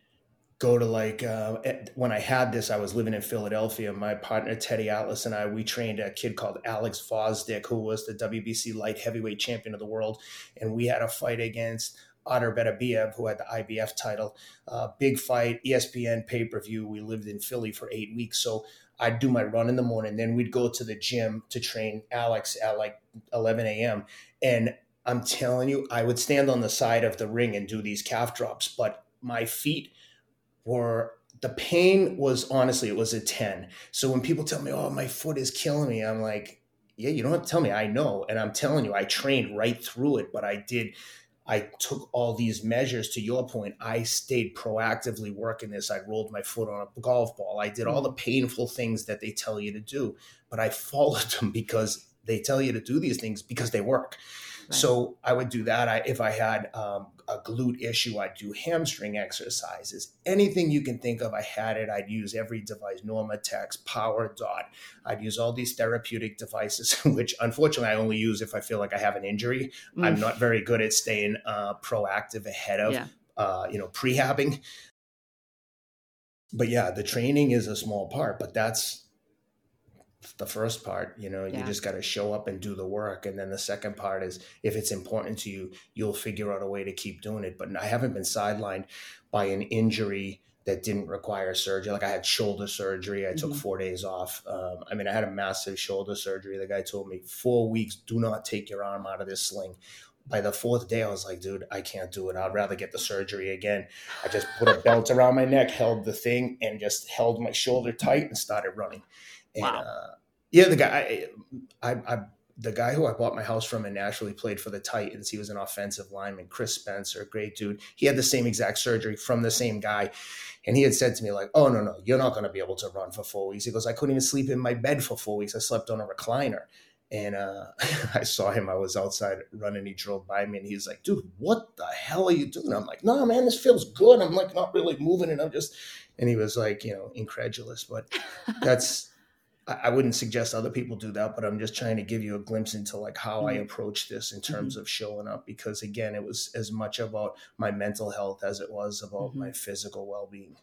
go to like, uh, when I had this, I was living in Philadelphia. My partner, Teddy Atlas, and I, we trained a kid called Alex Gvozdyk, who was the WBC light heavyweight champion of the world. And we had a fight against Artur Beterbiev, who had the IBF title. Uh, big fight, ESPN pay per view. We lived in Philly for eight weeks. So I'd do my run in the morning. Then we'd go to the gym to train Alex at like 11 a.m. And I'm telling you, I would stand on the side of the ring and do these calf drops, but my feet were the pain was honestly it was a 10 so when people tell me oh my foot is killing me i'm like yeah you don't have to tell me. I know and i'm telling you i trained right through it but i did i took all these measures to your point i stayed proactively working this. I rolled my foot on a golf ball. I did all mm. the painful things that they tell you to do but i *laughs* followed them because they tell you to do these things because they work Right. so I would do that. I, if I had um, a glute issue, I'd do hamstring exercises. Anything you can think of, I had it. I'd use every device, NormaTecs, Power Dot. I'd use all these therapeutic devices, *laughs* which unfortunately I only use if I feel like I have an injury. I'm Mm. not very good at staying uh, proactive ahead of, Yeah. uh, you know, prehabbing. But yeah, the training is a small part, but that's the first part you know you just got to show up and do the work. And then the second part is if it's important to you you'll figure out a way to keep doing it. But i haven't been sidelined by an injury that didn't require surgery. Like i had shoulder surgery. I took Mhm. four days off. Um, i mean i had a massive shoulder surgery. The guy told me four weeks do not take your arm out of this sling. By the fourth day i was like dude i can't do it. I'd rather get the surgery again. I just put a belt around my neck held the thing and just held my shoulder tight and started running and Wow. uh, yeah, the guy, I, I, I, the guy who I bought my house from in Nashville, he played for the Titans. He was an offensive lineman, Chris Spencer, great dude. He had the same exact surgery from the same guy. And he had said to me, like, oh, no, no, you're not going to be able to run for four weeks. He goes, I couldn't even sleep in my bed for four weeks. I slept on a recliner. And uh, *laughs* I saw him. I was outside running. He drove by me and he's like, dude, what the hell are you doing? I'm like, no, man, this feels good. I'm like, not really moving. And I'm just, and he was like, you know, incredulous. But *laughs* that's, I I wouldn't suggest other people do that, but I'm just trying to give you a glimpse into like how I Mhm. approach this in terms of showing up because again, it was as much about my mental health as it was about Mhm. my physical well-being.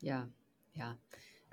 Yeah. Yeah.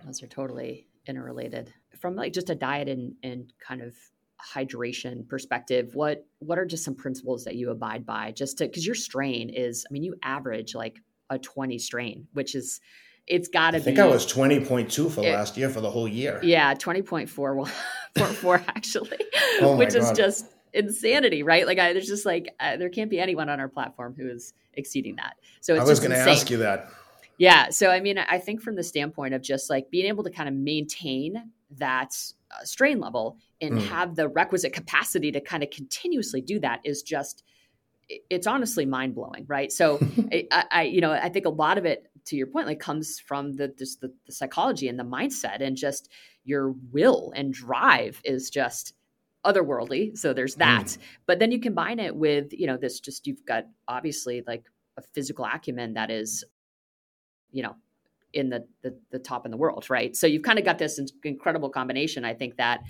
Those are totally interrelated. From like just a diet and, and kind of hydration perspective, what what are just some principles that you abide by just to because your strain is, I mean, you average like a 20 strain, which is it's gotta be. I think I was 20.2 for It- last year for the whole year. yeah, 20.4 *laughs* 4 actually, Oh which is just insanity, right? Like I, there's just like uh, there can't be anyone on our platform who is exceeding that. So it's I was going to ask you that. Yeah. So, I mean, I think from the standpoint of just like being able to kind of maintain that uh, strain level and Mm. have the requisite capacity to kind of continuously do that is just, it's honestly mind blowing. Right. So, *laughs* I- I, you know, I think a lot of it, to your point, like comes from the, just the, the psychology and the mindset and just your will and drive is just otherworldly. So there's that. Mm. But then you combine it with, you know, this just, you've got obviously like a physical acumen that is you know in the, the the top in the world right so you've kind of got this incredible combination i think that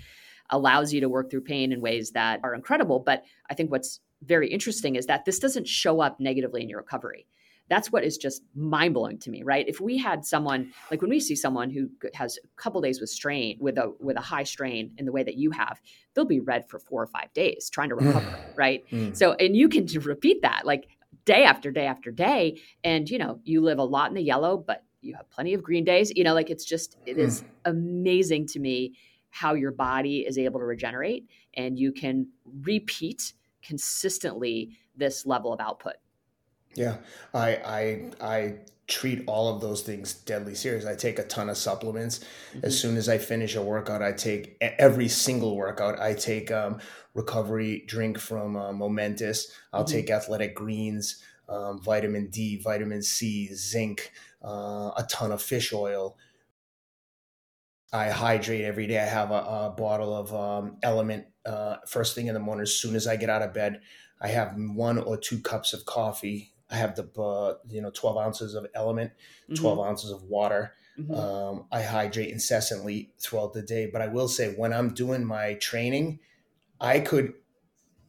allows you to work through pain in ways that are incredible but i think what's very interesting is that this doesn't show up negatively in your recovery that's what is just mind blowing to me, right? If we had someone like when we see someone who has a couple days with strain with a with a high strain in the way that you have, they'll be red for four or five days trying to *sighs* recover, right? Mm. So and you can *laughs* repeat that like day after day after day, and you know you live a lot in the yellow, but you have plenty of green days. You know, like it's just it is mm. amazing to me how your body is able to regenerate and you can repeat consistently this level of output. Yeah, I I I treat all of those things deadly serious. I take a ton of supplements. Mm-hmm. As soon as I finish a workout, I take every single workout. I take um, recovery drink from uh, Momentous. I'll mm-hmm. take Athletic Greens, um, vitamin D, vitamin C, zinc, uh, a ton of fish oil. I hydrate every day. I have a, a bottle of um, LMNT uh, first thing in the morning. As soon as I get out of bed, I have one or two cups of coffee I have the uh, you know 12 ounces of LMNT, mm-hmm. 12 ounces of water. Mm-hmm. Um, I hydrate incessantly throughout the day. But I will say, when I'm doing my training, I could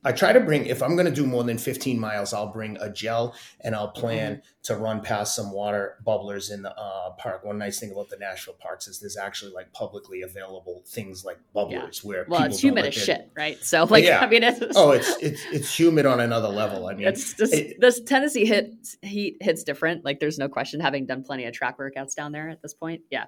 I try to bring, if I'm going to do more than 15 miles, I'll bring a gel and I'll plan mm-hmm. to run past some water bubblers in the uh, park. One nice thing about the Nashville parks is there's actually like publicly available things like bubblers yeah. where well, it's humid as shit, right? So like, yeah. I mean, it's, oh, it's, it's, it's humid on another level. I mean, it's just, it, this Tennessee hit heat hits different. Like there's no question having done plenty of track workouts down there at this point. Yeah.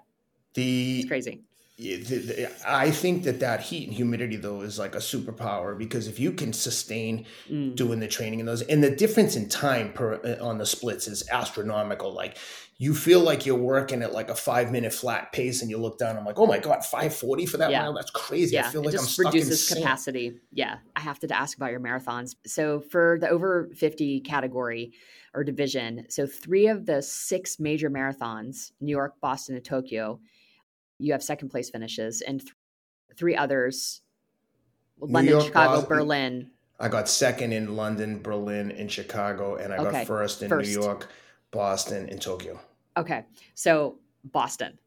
The, it's crazy I think that that heat and humidity though is like a superpower because if you can sustain mm. doing the training in those and the difference in time per uh, on the splits is astronomical like you feel like you're working at like a five minute flat pace and you look down I'm like oh my god 540 for that yeah. mile that's crazy yeah. I feel it like just I'm reduces capacity yeah I have to ask about your marathons so for the over 50 category or division so three of the six major marathons New York Boston and Tokyo you have second place finishes, and th- three others London, York, Chicago, Boston. Berlin. I got second in London, Berlin, and Chicago, and I okay. got first in first. New York, Boston, and Tokyo. Okay. So Boston.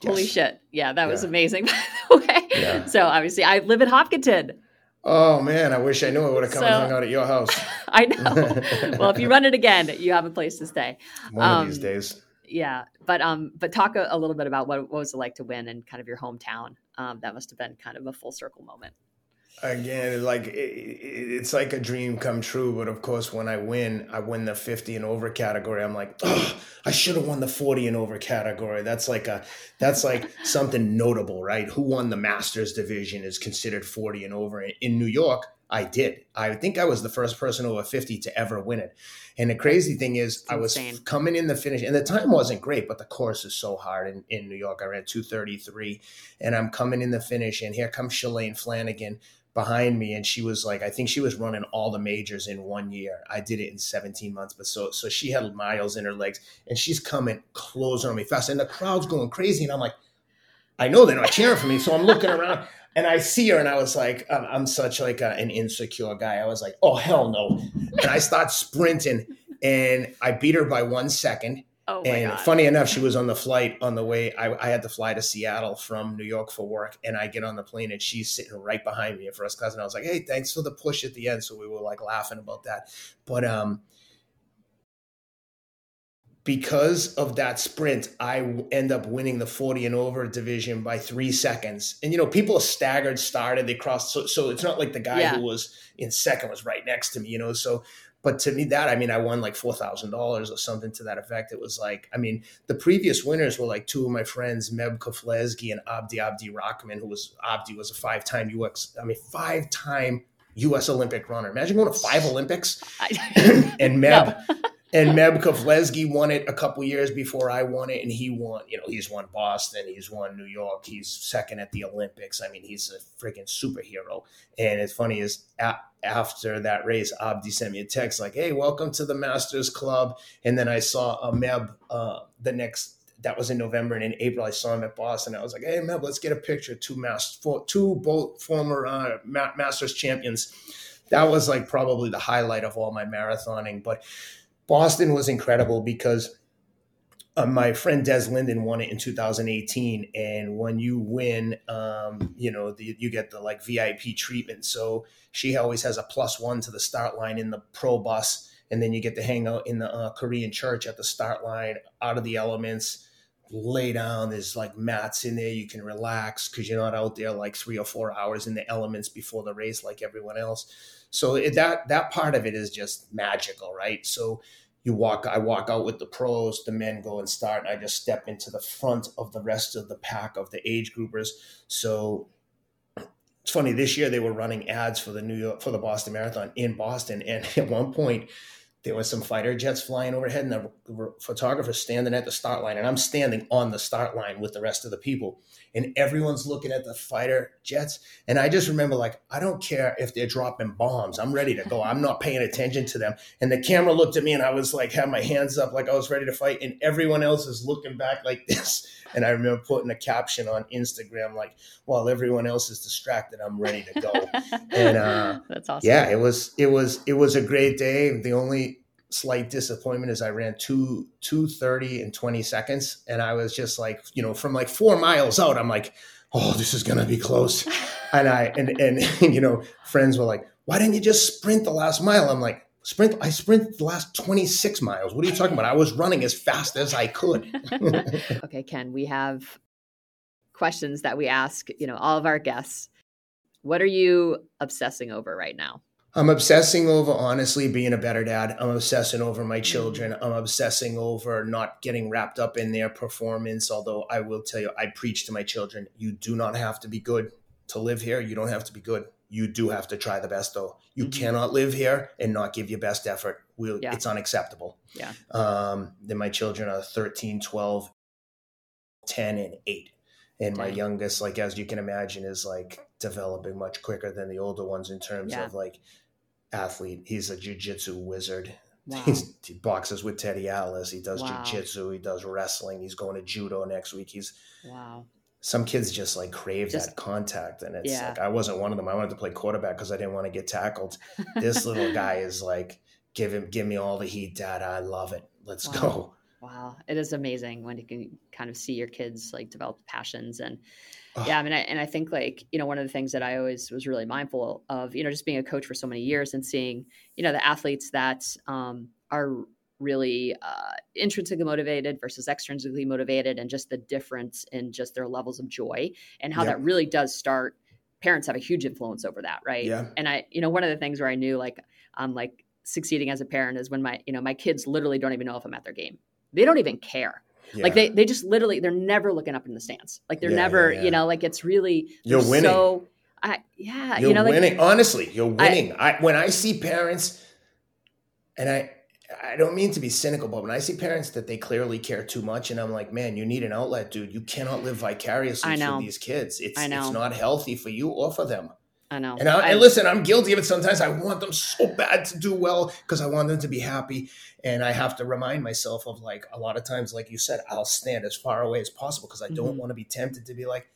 Yes. Holy shit. Yeah, that yeah. was amazing, *laughs* by the way. Yeah. So obviously I live in Hopkinton. Oh man, I wish I knew I would have come so, and hung out at your house. *laughs* I know. well, if you run it again, you have a place to stay. *laughs* One um, of these days yeah but um but talk a, a, little bit about what, what was it like to win in kind of your hometown? Um that must have been kind of a full circle moment. Again like it, it's like a dream come true but of course when i win i win the 50 and over category i'm like oh i should have won the 40 and over category. That's like a that's like *laughs* something notable right? Who won the masters division is considered 40 and over in new york I did. I think I was the first person over 50 to ever win it. And the crazy thing is, I was coming in the finish, and the time wasn't great, but the course is so hard in, in New York. I ran 233, and I'm coming in the finish, and here comes Shalane Flanagan behind me, and she was like, I think she was running all the majors in one year. I did it in 17 months, but so so she had miles in her legs, and she's coming closer on me fast, and the crowd's going crazy, and I'm like, I know they're not cheering for me, so I'm looking around and I see her, and I was like, I'm, I'm such like a, an insecure guy. I was like, oh hell no! And I start sprinting, and I beat her by one second. Oh and God. funny enough, she was on the flight on the way. I, I, had to fly to Seattle from New York for work, and I get on the plane, and she's sitting right behind me in first class. And I was like, "Hey, thanks for the push at the end." So we were like laughing about that. But um, because of that sprint, I end up winning the 40 and over division by three seconds. And, you know, people are staggered started, they crossed. So, so it's not like the guy yeah. who was in second was right next to me, you know? So, but to me, that, I mean, I won like $4,000 or something to that effect. It was like, I mean, the previous winners were like two of my friends, Meb Keflezighi and Abdi Abdirahman, who was, Abdi was a five time UX, I mean, five time US Olympic runner. Imagine going to five *laughs* Olympics *laughs* and Meb. *laughs* and Meb Keflezighi won it a couple years before I won it, and he won. You know, he's won Boston, he's won New York, he's second at the Olympics. I mean, he's a freaking superhero. And it's funny is after that race, Abdi sent me a text like, "Hey, welcome to the Masters Club." And then I saw a Meb uh, the next. That was in November, and in April I saw him at Boston. I was like, "Hey, Meb, let's get a picture." Two master, two both former uh, Masters champions. That was like probably the highlight of all my marathoning, but Boston was incredible because uh, my friend Des Linden won it in 2018, and when you win, um, you know the, you get the like VIP treatment. So she always has a plus one to the start line in the pro bus, and then you get to hang out in the uh, Korean church at the start line, out of the elements lay down. There's like mats in there. You can relax because you're not out there like three or four hours in the elements before the race like everyone else. So it, that that part of it is just magical, right? So you walk, I walk out with the pros. The men go and start. And I just step into the front of the rest of the pack of the age groupers. So it's funny. This year they were running ads for the New York for the Boston Marathon in Boston, and *laughs* at one point there was some fighter jets flying overhead and the photographer standing at the start line and i'm standing on the start line with the rest of the people and everyone's looking at the fighter jets and i just remember like i don't care if they're dropping bombs i'm ready to go *laughs* i'm not paying attention to them. And the camera looked at me and i was like had my hands up like i was ready to fight and everyone else is looking back like *laughs* this. And i remember putting a caption on instagram like while everyone else is distracted i'm ready to go. *laughs* And uh, that's awesome. yeah it was it was it was a great day. The only slight disappointment is I ran two two thirty in twenty seconds, and I was just like, you know, from like four miles out, I'm like, oh, this is gonna be close, *laughs* and I and and *laughs* you know, friends were like, why didn't you just sprint the last mile? I'm like. Sprint. I sprinted the last 26 miles. What are you talking about? I was running as fast as I could. *laughs* okay, Ken, we have questions that we ask, you know, all of our guests. What are you obsessing over right now? I'm obsessing over honestly being a better dad. I'm obsessing over my children. I'm obsessing over not getting wrapped up in their performance. Although I will tell you, I preach to my children you do not have to be good to live here. You don't have to be good. You do have to try the best, though. You mm-hmm. cannot live here and not give your best effort. We'll, yeah. It's unacceptable. Yeah. Um, then my children are 13, 12, 10, and 8. And Dang. my youngest, like, as you can imagine, is like developing much quicker than the older ones in terms yeah. of like athlete. He's a jujitsu wizard. Wow. he boxes with Teddy Atlas. He does wow. jujitsu. He does wrestling. He's going to judo next week. He's wow. Some kids just like crave just, that contact, and it's yeah. like I wasn't one of them. I wanted to play quarterback because I didn't want to get tackled. this little *laughs* guy is like, give him, give me all the heat, Dad. I love it. Let's wow. go. Wow, it is amazing when you can kind of see your kids like develop passions and yeah, I mean, I, and I think like you know one of the things that I always was really mindful of, you know, just being a coach for so many years and seeing you know the athletes that um, are really uh, intrinsically motivated versus extrinsically motivated, and just the difference in just their levels of joy and how yep. that really does start. Parents have a huge influence over that, right? Yeah. And I, you know, one of the things where I knew like I'm like succeeding as a parent is when my, you know, my kids literally don't even know if I'm at their game. They don't even care yeah. Like they they just literally they're never looking up in the stands. Like they're yeah, never, yeah, you know, like it's really you're winning. So I yeah, you're you know, winning. Like, Honestly, you're winning. I, I when I see parents, and I I don't mean to be cynical, but when I see parents that they clearly care too much, and I'm like, man, you need an outlet, dude. You cannot live vicariously through these kids. It's it's not healthy for you or for them. I know. And, I, and listen, I'm guilty of it sometimes. I want them so bad to do well because I want them to be happy. And I have to remind myself of like a lot of times, like you said, I'll stand as far away as possible because I don't mm-hmm. want to be tempted to be like,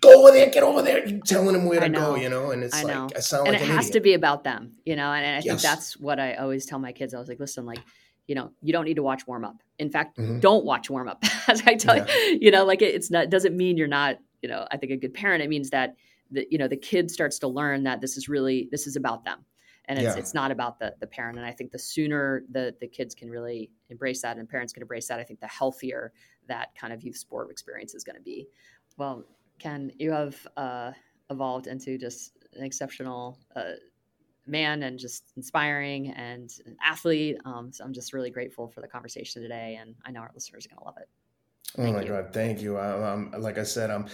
go over there, get over there. You're telling them where to go, you know? And it's I like, I sound and like it has idiot. to be about them, you know? And, and I think yes. that's what I always tell my kids. I was like, listen, like, you know, you don't need to watch warm up. In fact, mm-hmm. don't watch warm up. *laughs* As I tell yeah. you, you know, like it, it's not, doesn't mean you're not, you know, I think a good parent, it means that the you know the kid starts to learn that this is really this is about them. And it's, yeah. it's not about the, the parent. And i think the sooner the, the kids can really embrace that and parents can embrace that i think the healthier that kind of youth sport experience is going to be. Well ken you have uh, evolved into just an exceptional uh, man and just inspiring and an athlete. Um, so i'm just really grateful for the conversation today and i know our listeners are going to love it Thank oh my you. God, thank you. I, am like I said, I'm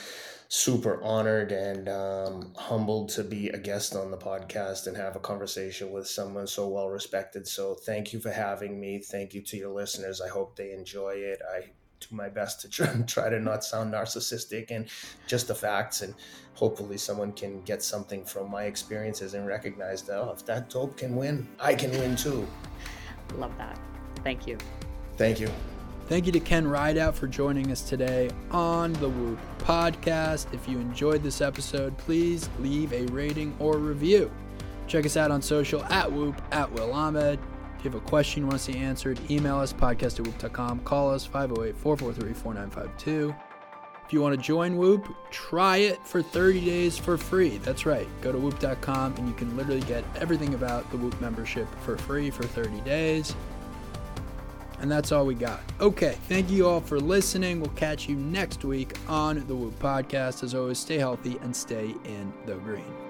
super honored and um, humbled to be a guest on the podcast and have a conversation with someone so well respected. So thank you for having me. Thank you to your listeners. I hope they enjoy it. I do my best to try, *laughs* try to not sound narcissistic and just the facts and hopefully someone can get something from my experiences and recognize that oh if that dope can win i can win too love that thank you thank you Thank you to Ken Rideout for joining us today on the Whoop podcast. If you enjoyed this episode, please leave a rating or review. Check us out on social at Whoop, at Will Ahmed. If you have a question you want to see answered, email us podcast at whoop.com. Call us 508 443 4952. If you want to join Whoop, try it for 30 days for free. That's right. Go to whoop.com and you can literally get everything about the Whoop membership for free for 30 days. And that's all we got. Okay, thank you all for listening. We'll catch you next week on the Whoop podcast. As always, stay healthy and stay in the green.